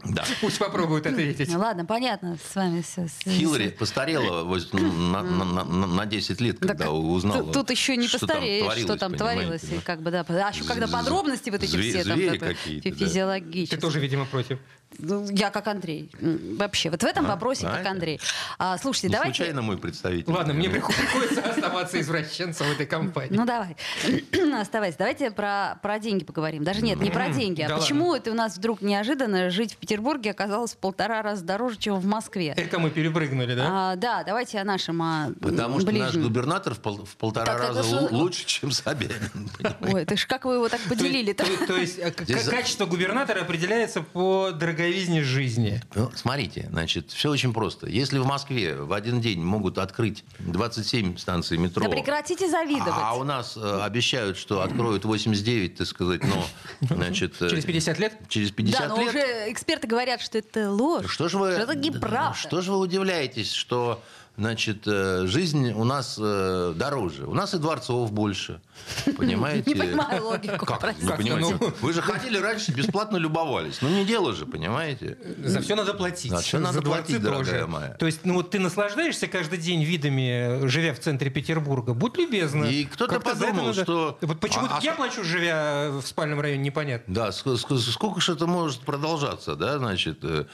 S3: Да.
S2: Пусть попробуют ответить.
S1: Ладно, понятно с вами все.
S3: Хиллари постарела на, на- на- на 10 лет, когда узнала.
S1: Тут, тут еще не постареешь, что там творилось. А еще когда подробности вот эти все там
S3: да.
S2: Ты
S1: физиологические.
S2: тоже, видимо, против.
S1: Ну, Я как Андрей. Вообще, вот в этом вопросе
S3: а
S1: как Андрей. А, слушайте,
S3: Не
S1: давайте...
S3: случайно мой представитель.
S2: Ладно, мне приход- приходится оставаться извращенцем в этой компании.
S1: Ну давай, оставайся. Давайте про, про деньги поговорим. Даже нет, не про деньги. А
S2: Да
S1: почему это у нас вдруг неожиданно жить в Петербурге оказалось в полтора раза дороже, чем в Москве?
S2: Это мы перепрыгнули, да?
S1: А, да, давайте о нашем о
S3: Потому что наш
S1: ближнем.
S3: губернатор в, пол- в полтора
S1: Так
S3: раза
S1: что-
S3: лу- лучше, чем Собянин.
S1: Ой, ты ж как вы его так поделили-то?
S2: То, есть- то- то есть э, качество губернатора определяется по дороговизне жизни.
S3: Ну, смотрите, значит, все очень просто. Если в Москве в один день могут открыть 27 станций метро...
S1: Да прекратите завидовать.
S3: А у нас э, обещают, что откроют 89, так сказать, но, значит... э,
S2: Через 50 лет?
S3: Через 50
S1: да, но
S3: лет...
S1: уже эксперты говорят, что это ложь.
S3: Что же вы,
S1: это неправда.
S3: что же вы удивляетесь, что значит, э, жизнь у нас э, дороже? У нас и дворцов больше, понимаете?
S1: Не понимаю логику,
S3: Как? Не понимаете?
S2: Ну.
S3: Вы же ходили раньше, бесплатно любовались. Ну, не дело же, понимаете?
S2: За все надо платить.
S3: За всё надо платить, дорогая моя.
S2: То есть, ну вот ты наслаждаешься каждый день видами, живя в центре Петербурга. Будь любезна.
S3: И кто-то подумал, что-
S2: Вот почему
S3: А- а
S2: я плачу, живя в спальном районе, непонятно.
S3: Да, ск- ск- сколько же это может продолжаться, да, значит, э,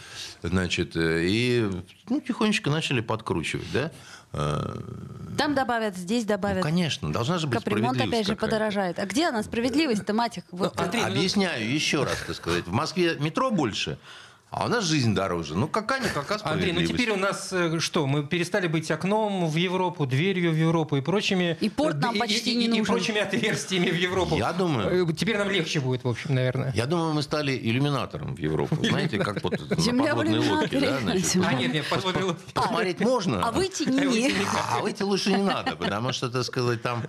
S3: значит, э, и ну, тихонечко начали подкручивать, да. Э,
S1: Там добавят, здесь
S3: Ну,
S1: добавят.
S3: конечно, должна же быть
S1: Капремонт
S3: справедливость
S1: опять же
S3: какая-то.
S1: подорожает. А где она справедливость-то, мать их? Вот,
S2: Ну, Андрей, ну,
S3: Объясняю еще раз, так сказать. В Москве метро больше, а у нас жизнь дороже. Ну, какая-никакая
S2: Андрей, ну теперь у нас э, что? Мы перестали быть окном в Европу, дверью в Европу и прочими...
S1: И порт нам
S2: и-
S1: почти
S2: и-
S1: не
S2: и- и
S1: нужен.
S2: прочими отверстиями в Европу.
S3: Я думаю-
S2: Э, Теперь нам легче будет, в общем, наверное.
S3: Я думаю, мы стали иллюминатором в Европу. Знаете, как вот на подводной лодке, да.
S2: А, нет, нет, подводный лодки.
S3: Посмотреть можно.
S1: А выйти не.
S3: А выйти лучше не надо, потому что, так сказать, там,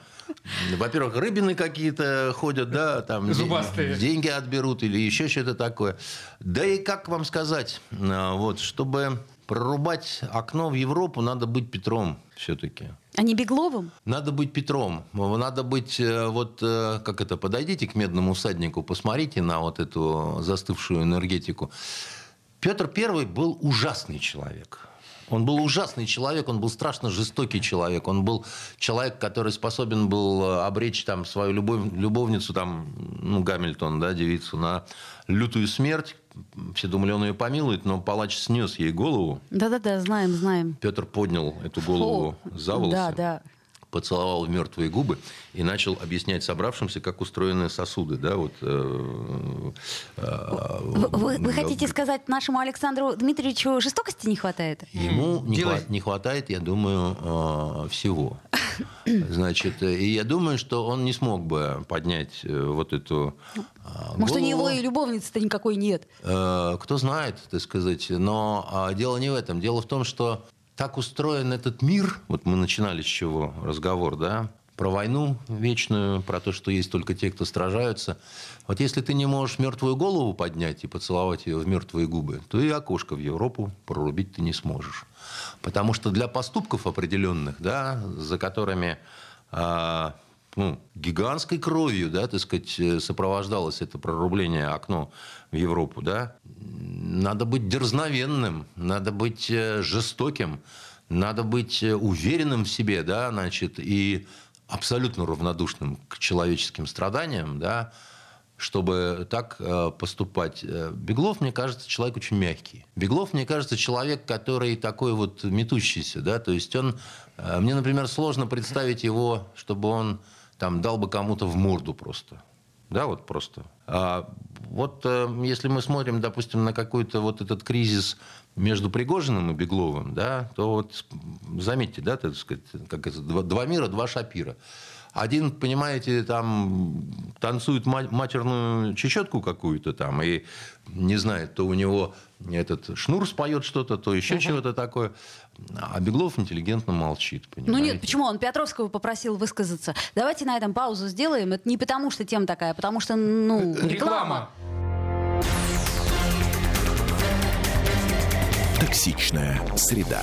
S3: во-первых, рыбины какие-то ходят, да, там
S2: Зубастые.
S3: деньги отберут или еще что-то такое. Да и как вам сказать, а, вот, чтобы прорубать окно в Европу, надо быть Петром все-таки.
S1: А не Бегловым?
S3: Надо быть Петром. Надо быть, э, вот, э, как это, подойдите к медному всаднику, посмотрите на вот эту застывшую энергетику. Петр Первый был ужасный человек. Он был ужасный человек, он был страшно жестокий человек. Он был человек, который способен был э, обречь там, свою любовь, любовницу, там, ну, Гамильтон, да, девицу, на лютую смерть. Все думали, он ее помилует, но палач снес ей голову.
S1: Да-да-да, знаем, знаем.
S3: Петр поднял эту голову
S1: О,
S3: за волосы
S1: Да, да.
S3: Поцеловал в мертвые губы и начал объяснять собравшимся, как устроены сосуды. Да, вот, э, э,
S1: Вы, вы- вы хотите сказать нашему Александру Дмитриевичу жестокости не хватает?
S3: Ему не, хва- не хватает, я думаю, э, всего. Значит, э, и я думаю, что он не смог бы поднять э, вот эту э,
S1: Может, у него
S3: голову.
S1: и любовницы-то никакой нет.
S3: Кто знает, так сказать. Но а, дело не в этом. Дело в том, что так устроен этот мир. Вот мы начинали с чего разговор, да? Про войну вечную, про то, что есть только те, кто сражаются. Вот если ты не можешь мертвую голову поднять и поцеловать ее в мертвые губы, то и окошко в Европу прорубить ты не сможешь. Потому что для поступков определенных, да, за которыми а, ну, гигантской кровью, да, так сказать, э, сопровождалось это прорубление окно в Европу, да, надо быть дерзновенным, надо быть э, жестоким, надо быть э, уверенным в себе, да, значит, и абсолютно равнодушным к человеческим страданиям, да, чтобы так поступать. Беглов, мне кажется, человек очень мягкий. Беглов, мне кажется, человек, который такой вот метущийся, да, то есть он... Мне, например, сложно представить его, чтобы он там дал бы кому-то в морду просто. Да, вот просто. А вот э, если мы смотрим, допустим, на какой-то вот этот кризис между Пригожиным и Бегловым, да, то вот заметьте, да, так сказать, как это, два, два мира, два шапира. Один, понимаете, там танцует ма- матерную чечетку какую-то там и не знает, то у него этот шнур споет что-то, то еще чего-то такое. А Беглов интеллигентно молчит,
S1: Ну
S3: понимаете?
S1: нет, почему? Он Петровского попросил высказаться. Давайте на этом паузу сделаем. Это не потому, что тема такая, а потому что, ну, реклама.
S2: Реклама.
S4: Токсичная среда.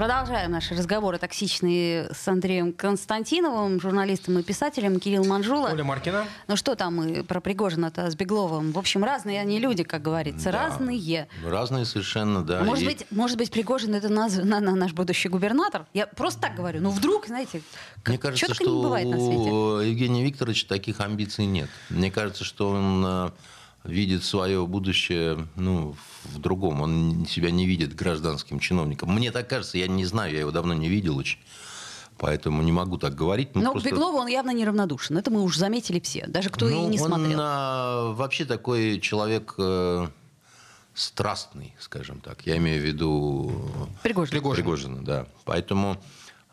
S1: Продолжаем наши разговоры токсичные с Андреем Константиновым, журналистом и писателем Кирилл Манжула.
S2: Оля Маркина.
S1: Ну что там мы про Пригожина-то с Бегловым? В общем, разные они люди, как говорится,
S3: Да.
S1: разные.
S3: Разные совершенно, да.
S1: Может
S3: И-
S1: быть, может быть, Пригожин это наз- на- на- наш будущий губернатор? Я просто так говорю. Ну вдруг, знаете, как-
S3: Мне кажется, что
S1: не бывает на свете.
S3: у Евгения Викторовича таких амбиций нет. Мне кажется, что он э, видит свое будущее ну, в другом. Он себя не видит гражданским чиновником. Мне так кажется, я не знаю, я его давно не видел очень. Поэтому не могу так говорить. Ну,
S1: Но
S3: просто-
S1: к Беглову он явно неравнодушен. Это мы уже заметили все. Даже кто
S3: Ну,
S1: и не
S3: он
S1: смотрел.
S3: а, вообще такой человек э, страстный, скажем так. Я имею в виду
S1: Пригожин.
S2: Пригожин.
S3: Пригожина, да. Поэтому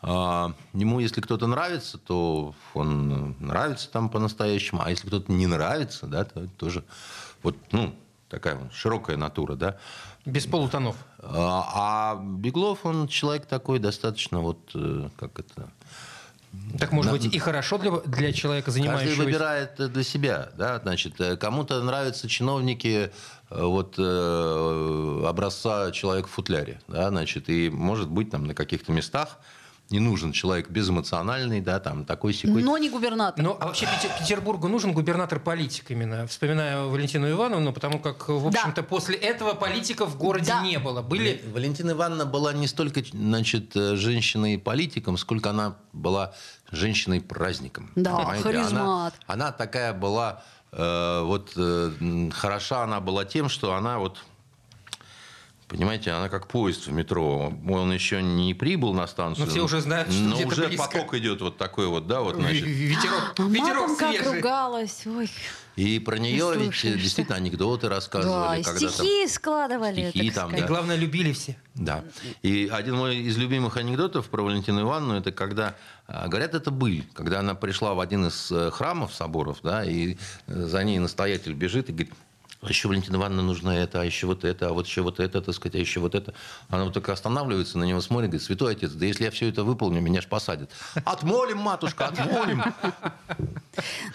S3: а, ему, если кто-то нравится, то он нравится там по-настоящему. А если кто-то не нравится, да, то тоже вот, ну, такая широкая натура, да.
S2: Без полутонов.
S3: А, а Беглов, он человек такой достаточно вот, э, как это...
S2: Так может быть и хорошо для, для человека,
S3: Каждый
S2: занимающегося...
S3: выбирает э, для себя, да, значит, э, кому-то нравятся чиновники вот образца человек в футляре, да, значит, и может быть там на каких-то местах не нужен человек безэмоциональный, да, там такой секой.
S1: Но не губернатор.
S2: Ну, а вообще Пете- Петербургу нужен губернатор-политик именно. Вспоминаю Валентину Ивановну, потому как, в общем-то, после этого политиков в городе
S1: Да.
S2: не было. Были
S3: Валентина Ивановна была не столько, значит, э, женщиной-политиком, сколько она была женщиной-праздником.
S1: Да,
S3: понимаете? Она,
S1: харизмат.
S3: она такая была, э, вот э, хороша она была тем, что она вот Понимаете, она как поезд в метро. Он еще не прибыл на станцию.
S2: Но все уже знают, что
S3: но уже
S2: близко.
S3: поток идет вот такой вот, да, вот, значит.
S2: ветерок,
S1: А
S2: ветерок
S1: матом как
S2: свежий.
S1: ругалась. Ой.
S3: И про нее ведь
S1: слушаешь,
S3: действительно анекдоты
S1: Да,
S3: рассказывали.
S1: и
S3: когда там-
S1: стихи складывали.
S3: Стихи там,
S2: И
S1: сказать.
S2: главное, любили все.
S3: Да. И один мой из любимых анекдотов про Валентину Ивановну, это когда, а, говорят, это быль, когда она пришла в один из э, храмов, соборов, да, и э, за ней настоятель бежит и говорит, а еще Валентина Ивановна нужно это, а еще вот это, а вот еще вот это, так сказать, а еще вот это. Она вот только останавливается, на него смотрит, говорит, святой отец, да если я все это выполню, меня ж посадят. Отмолим, матушка, отмолим.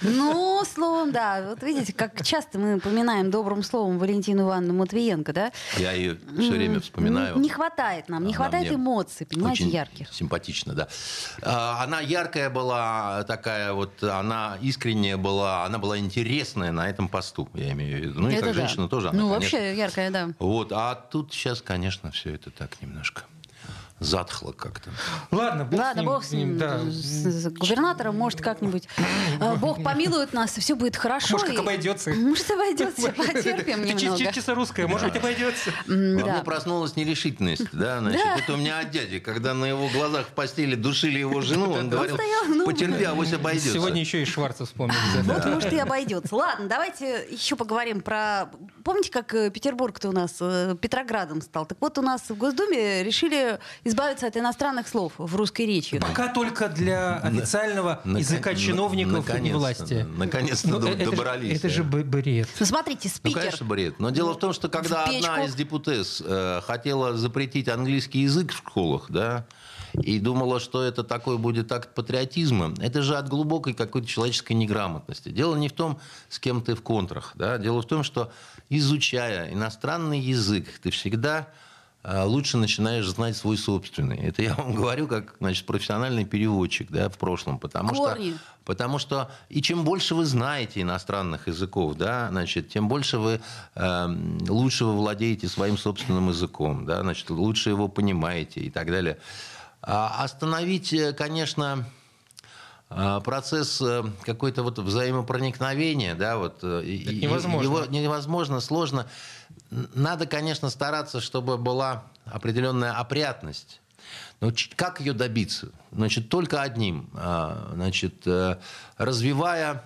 S1: Ну, словом, да. Вот видите, как часто мы упоминаем добрым словом Валентину Ивановну Матвиенко, да?
S3: Я ее все время вспоминаю.
S1: Не хватает нам, не хватает эмоций, понимаете, ярких.
S3: Симпатично, да. А, Она яркая была, такая вот, она искренняя была, она была интересная на этом посту, я имею в виду. Ну, как
S1: да.
S3: женщина тоже. Она,
S1: Ну,
S3: конечно.
S1: вообще яркая, да.
S3: Вот, а тут сейчас, конечно, все это так немножко затхло как-то.
S2: Ладно, бог
S1: Ладно,
S2: с ним.
S1: бог с ним,
S2: да.
S1: с, с губернатором, может, как-нибудь э, Бог помилует нас, и все будет хорошо.
S2: Может, как
S1: и-
S2: обойдется.
S1: Может, обойдется, потерпим немного.
S2: чисто русское, может быть, обойдется.
S1: М,
S3: Во мне
S1: Да.
S3: проснулась нерешительность, да, значит, это у меня от дяди, когда на его глазах в постели душили его жену, он говорил,
S1: ну,
S3: потерпи, авось обойдется.
S2: Сегодня еще и Шварца вспомнили.
S1: Вот, может, и обойдется. Ладно, давайте еще поговорим про... Помните, как э, Петербург-то у нас э, Петроградом стал? Так вот, у нас в Госдуме решили избавиться от иностранных слов в русской речи.
S2: Пока только для официального
S3: Нак-
S2: языка чиновников и
S3: наконец-то,
S2: власти.
S3: Наконец-то
S2: Ну, это же-
S3: добрались.
S2: Это же б- бред.
S1: Ну, смотрите,
S3: Ну,
S1: спикер.
S3: конечно, бред. Но дело в том, что когда одна из депутес э, хотела запретить английский язык в школах, да, и думала, что это такой будет акт патриотизма. Это же от глубокой какой-то человеческой неграмотности. Дело не в том, с кем ты в контрах. Да? Дело в том, что изучая иностранный язык, ты всегда лучше начинаешь знать свой собственный. Это я вам говорю как значит, профессиональный переводчик да, в прошлом. Потому
S1: Корни.
S3: что, потому что и чем больше вы знаете иностранных языков, да, значит, тем больше вы э, лучше вы владеете своим собственным языком, да, значит, лучше его понимаете и так далее. А остановить, э, конечно, а, процесс э, какой-то вот взаимопроникновения, да, вот
S2: Это невозможно.
S3: его невозможно, сложно. Надо, конечно, стараться, чтобы была определенная опрятность. Но как ее добиться? Значит, только одним. А, значит, э, развивая,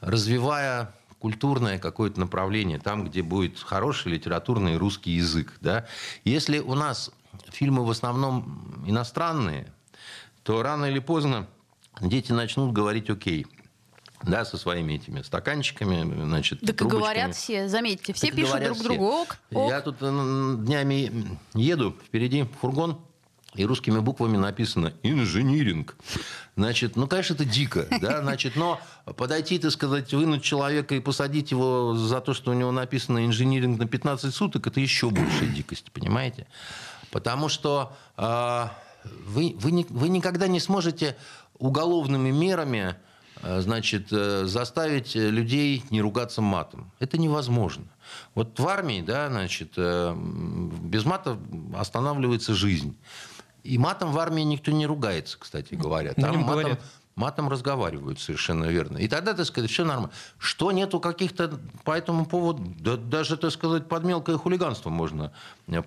S3: развивая культурное какое-то направление, там, где будет хороший литературный русский язык. Да? Если у нас фильмы в основном иностранные, то рано или поздно дети начнут говорить «окей». Да, со своими этими стаканчиками, значит,
S1: Так и
S3: трубочками.
S1: говорят все, заметьте, все
S3: Так и
S1: пишут друг
S3: все.
S1: другу ок, ок.
S3: Я тут днями еду, впереди фургон, и русскими буквами написано «инжиниринг». Значит, ну, конечно, это дико, да, значит, но подойти, так сказать, вынуть человека и посадить его за то, что у него написано «инжиниринг» на 15 суток, это еще большая дикость, понимаете? Потому что э, вы, вы, вы никогда не сможете уголовными мерами э, значит, э, заставить э, людей не ругаться матом. Это невозможно. Вот в армии, да, значит, без мата останавливается жизнь. И матом в армии никто не ругается, кстати говоря. Там матом,
S2: говорят.
S3: Матом разговаривают, совершенно верно. И тогда, так сказать, все нормально. Что нету каких-то по этому поводу, да, даже, так сказать, под мелкое хулиганство можно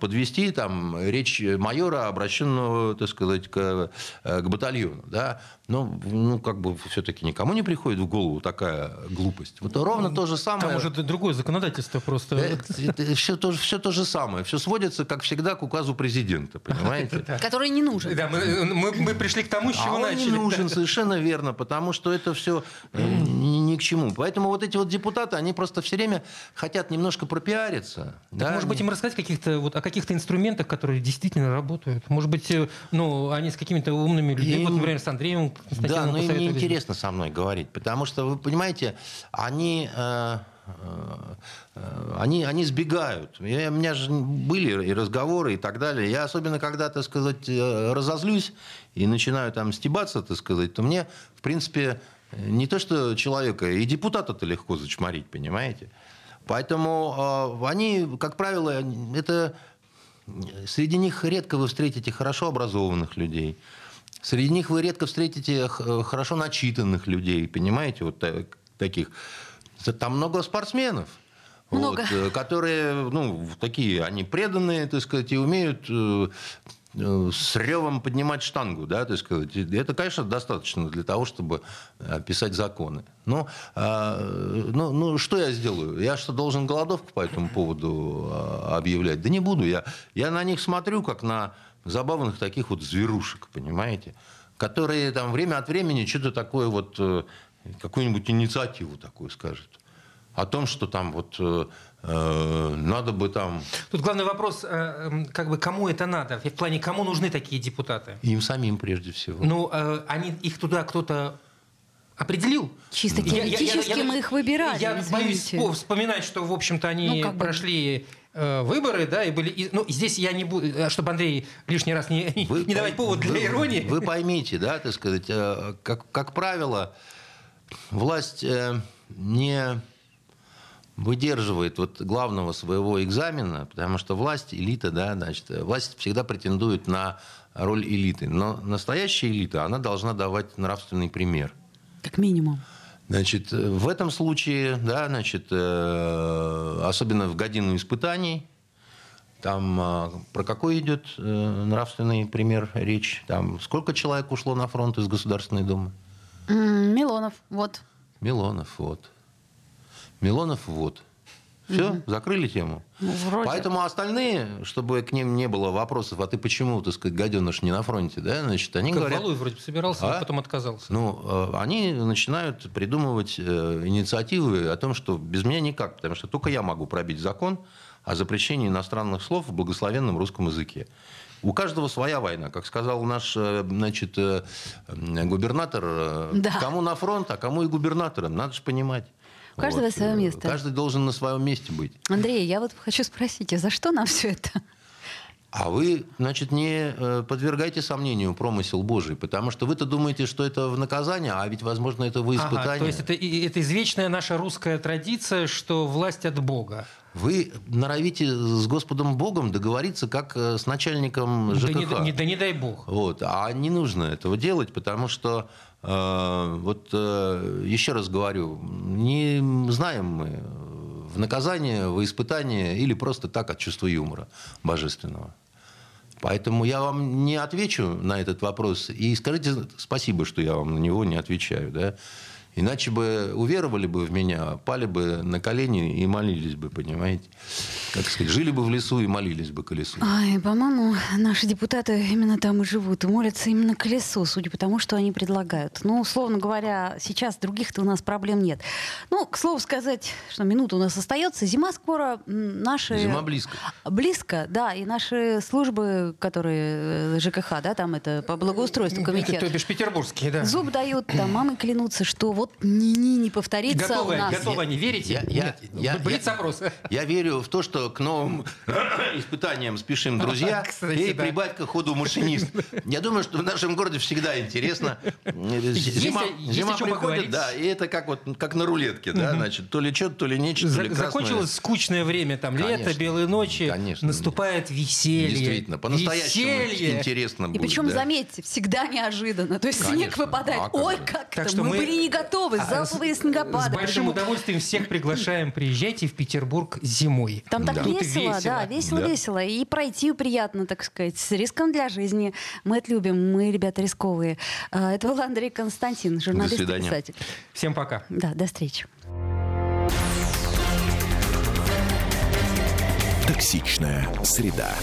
S3: подвести, там, речь майора, обращенного, так сказать, к, э, к батальону, да. Но, ну, как бы, все-таки никому не приходит в голову такая глупость. Вот ровно то же самое.
S2: Там уже другое законодательство просто.
S3: все, то, все то же самое. Все сводится, как всегда, к указу президента, понимаете?
S1: Который не нужен.
S2: Да, мы, мы, мы пришли к тому, с
S3: А
S2: чего
S3: он
S2: начали.
S3: не нужен, совершенно верно, потому что это все ни, ни к чему. Поэтому вот эти вот депутаты, они просто все время хотят немножко пропиариться.
S2: Так,
S3: да?
S2: может быть, им рассказать каких-то, вот, о каких-то инструментах, которые действительно работают? Может быть, э, ну, они с какими-то умными людьми,
S3: Им-
S2: вот, например, с Андреем
S3: Да, но им неинтересно со мной говорить, потому что, вы понимаете, они, э, э, они, они сбегают. Я- у меня же были и разговоры и так далее. Я особенно, когда, так сказать, э, разозлюсь и начинаю там стебаться, так сказать, то мне, в принципе, не то что человека, и депутата-то легко зачморить, понимаете? Поэтому э, они, как правило, это среди них редко вы встретите хорошо образованных людей. Среди них вы редко встретите хорошо начитанных людей, понимаете, вот та- таких. Там много спортсменов.
S1: Много.
S3: вот, э, которые, ну, такие, они преданные, так сказать, и умеют э, э, с ревом поднимать штангу, да, так сказать. Это, конечно, достаточно для того, чтобы писать законы. Но, э, ну, ну, что я сделаю? Я что, должен голодовку по этому поводу э, объявлять? Да не буду. Я, я на них смотрю, как на забавных таких вот зверушек, понимаете? Которые там время от времени что-то такое вот, какую-нибудь инициативу такую скажут. О том, что там вот э, э, надо бы там
S2: Тут главный вопрос, э, м, как бы, кому это надо? В плане, кому нужны такие депутаты?
S3: им самим прежде всего.
S2: Ну, э, они, их туда кто-то определил?
S1: Чисто
S2: Я- я- я-
S1: теоретически
S2: я-
S1: мы их выбирали,
S2: Я боюсь
S1: извините.
S2: вспо- вспоминать, что, в общем-то, они
S1: Ну,
S2: прошли э, выборы, да, и были... и- ну, здесь я не буду... э, Чтобы Андрей лишний раз не, не-
S3: Вы
S2: не давать повод для
S3: вы-
S2: иронии.
S3: Вы поймите, да, так сказать, э, как, как правило, власть э, не выдерживает вот главного своего экзамена, потому что власть, элита, да, значит, власть всегда претендует на роль элиты. Но настоящая элита, она должна давать нравственный пример.
S1: Как минимум.
S3: Значит, в этом случае, да, значит, э, особенно в годину испытаний, там э, про какой идет э, нравственный пример речь? Там сколько человек ушло на фронт из Государственной Думы?
S1: Милонов, вот.
S3: Милонов, вот. Милонов, вот. Все, закрыли тему.
S1: Ну, вроде.
S3: Поэтому остальные, чтобы к ним не было вопросов, а ты почему, так сказать, гаденыш не на фронте, да, значит, они
S2: Как
S3: говорят...
S2: Валуев вроде собирался,
S3: А?
S2: но потом отказался.
S3: Ну, э, они начинают придумывать э, инициативы о том, что без меня никак, потому что только я могу пробить закон о запрещении иностранных слов в благословенном русском языке. У каждого своя война. Как сказал наш э, значит, э, губернатор, э,
S1: Да.
S3: кому на фронт, а кому и губернатором. Надо же понимать.
S1: У каждого свое место.
S3: Каждый должен на своем месте быть.
S1: Андрей, я вот хочу спросить, а за что нам все это?
S3: А вы, значит, не э, подвергайте сомнению промысел Божий, потому что вы-то думаете, что это в наказание, а ведь, возможно, это
S2: Ага,
S3: испытание.
S2: то есть это, это извечная наша русская традиция, что власть от Бога.
S3: Вы норовите с Господом Богом договориться, как э, с начальником
S2: Да
S3: ЖКХ.
S2: не, не- да не дай Бог.
S3: Вот. А не нужно этого делать, потому что, э, вот э, еще раз говорю, не знаем мы в наказание, в испытание или просто так от чувства юмора божественного. Поэтому я вам не отвечу на этот вопрос. И скажите спасибо, что я вам на него не отвечаю. Да? Иначе бы уверовали бы в меня, пали бы на колени и молились бы, понимаете? Как сказать, жили бы в лесу и молились бы колесу.
S1: Ай, по-моему, наши депутаты именно там и живут, и молятся именно к лесу, судя по тому, что они предлагают. Ну, условно говоря, сейчас других-то у нас проблем нет. Ну, к слову сказать, что минута у нас остается, зима скоро, наши...
S3: Зима близко.
S1: Близко, да, и наши службы, которые э, ЖКХ, да, там это по благоустройству комитет,
S2: то бишь петербургские, да.
S1: зуб дают, там мамы клянутся, что вот ни-ни не повторится
S2: Готовы,
S1: у нас.
S2: готовы они, верите?
S3: Я- я-
S2: Нет.
S3: я-
S2: Блиц
S3: я-
S2: опрос.
S3: Я верю в то, что к новым испытаниям спешим, друзья.
S2: Кстати,
S3: и
S2: да.
S3: прибавь к ходу машинист. Я думаю, что в нашем городе всегда интересно. Зима,
S2: есть
S3: зима
S2: чем
S3: приходит,
S2: поговорить.
S3: да, и это как вот как на рулетке, да, значит, то ли что-то, то ли нечто, то
S2: За-
S3: ли красное.
S2: Закончилось скучное время, там лето,
S3: Конечно.
S2: белые ночи,
S3: Конечно.
S2: наступает веселье.
S3: Действительно, по-настоящему интересно
S1: И
S3: будет.
S1: причем,
S3: да.
S1: заметьте, всегда неожиданно. То есть снег
S3: Конечно.
S1: выпадает.
S3: А как
S1: Ой,
S3: же.
S1: как
S2: Так
S1: то
S2: что
S1: мы,
S2: мы
S1: были не готовы.
S2: А,
S1: Залповые снегопады.
S2: С большим удовольствием всех приглашаем. Приезжайте в Петербург зимой.
S1: Там так
S2: весело,
S1: да, весело,
S3: Да.
S1: весело. И пройти приятно, так сказать, с риском для жизни. Мы это любим, мы ребята рисковые. А, Это был Андрей Константин, журналист и
S3: свидания.
S1: писатель.
S2: Всем пока.
S1: Да, до встречи.
S4: Токсичная среда.